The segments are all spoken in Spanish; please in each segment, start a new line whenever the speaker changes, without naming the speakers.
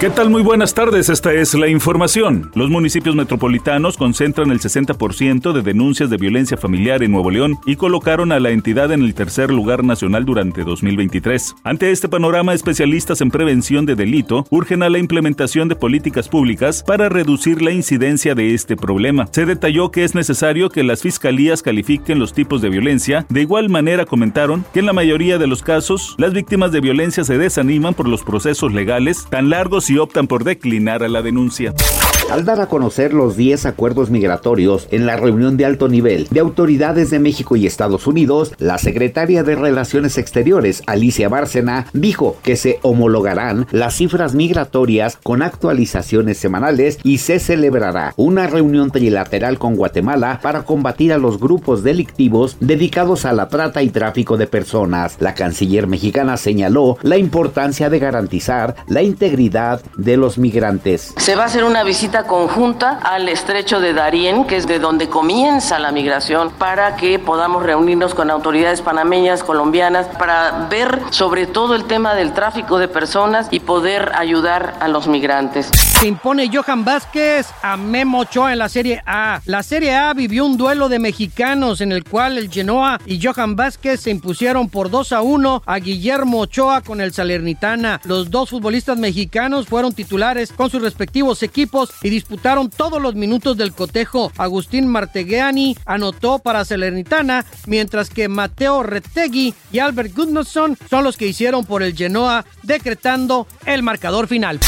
¿Qué tal? Muy buenas tardes, esta es la información. Los municipios metropolitanos concentran el 60% de denuncias de violencia familiar en Nuevo León y colocaron a la entidad en el tercer lugar nacional durante 2023. Ante este panorama, especialistas en prevención de delito urgen a la implementación de políticas públicas para reducir la incidencia de este problema. Se detalló que es necesario que las fiscalías califiquen los tipos de violencia. De igual manera, comentaron que en la mayoría de los casos, las víctimas de violencia se desaniman por los procesos legales tan largos y optan por declinar a la denuncia
al dar a conocer los 10 acuerdos migratorios en la reunión de alto nivel de autoridades de México y Estados Unidos, la secretaria de Relaciones Exteriores, Alicia Bárcena, dijo que se homologarán las cifras migratorias con actualizaciones semanales y se celebrará una reunión trilateral con Guatemala para combatir a los grupos delictivos dedicados a la trata y tráfico de personas. La canciller mexicana señaló la importancia de garantizar la integridad de los migrantes.
Se va a hacer una visita conjunta al estrecho de Darién, que es de donde comienza la migración, para que podamos reunirnos con autoridades panameñas, colombianas, para ver sobre todo el tema del tráfico de personas y poder ayudar a los migrantes.
Se impone Johan Vázquez a Memo Ochoa en la Serie A. La Serie A vivió un duelo de mexicanos en el cual el Genoa y Johan Vázquez se impusieron por 2 a 1 a Guillermo Ochoa con el Salernitana. Los dos futbolistas mexicanos fueron titulares con sus respectivos equipos y disputaron todos los minutos del cotejo. Agustín Martegueani anotó para Salernitana, mientras que Mateo Rettegui y Albert Gudnason son los que hicieron por el Genoa, decretando el marcador final.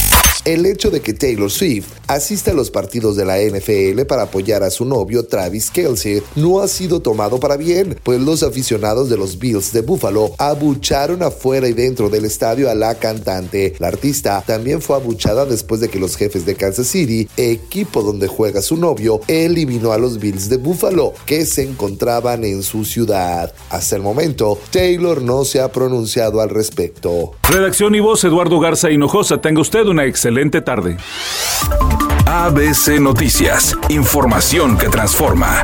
El hecho de que Taylor Swift asista a los partidos de la NFL para apoyar a su novio Travis Kelsey no ha sido tomado para bien, pues los aficionados de los Bills de Buffalo abucharon afuera y dentro del estadio a la cantante. La artista también fue abuchada después de que los jefes de Kansas City, equipo donde juega su novio, eliminó a los Bills de Buffalo, que se encontraban en su ciudad. Hasta el momento, Taylor no se ha pronunciado al respecto.
Redacción y voz Eduardo Garza Hinojosa. Tenga usted una excelente excelente tarde.
ABC Noticias, información que transforma.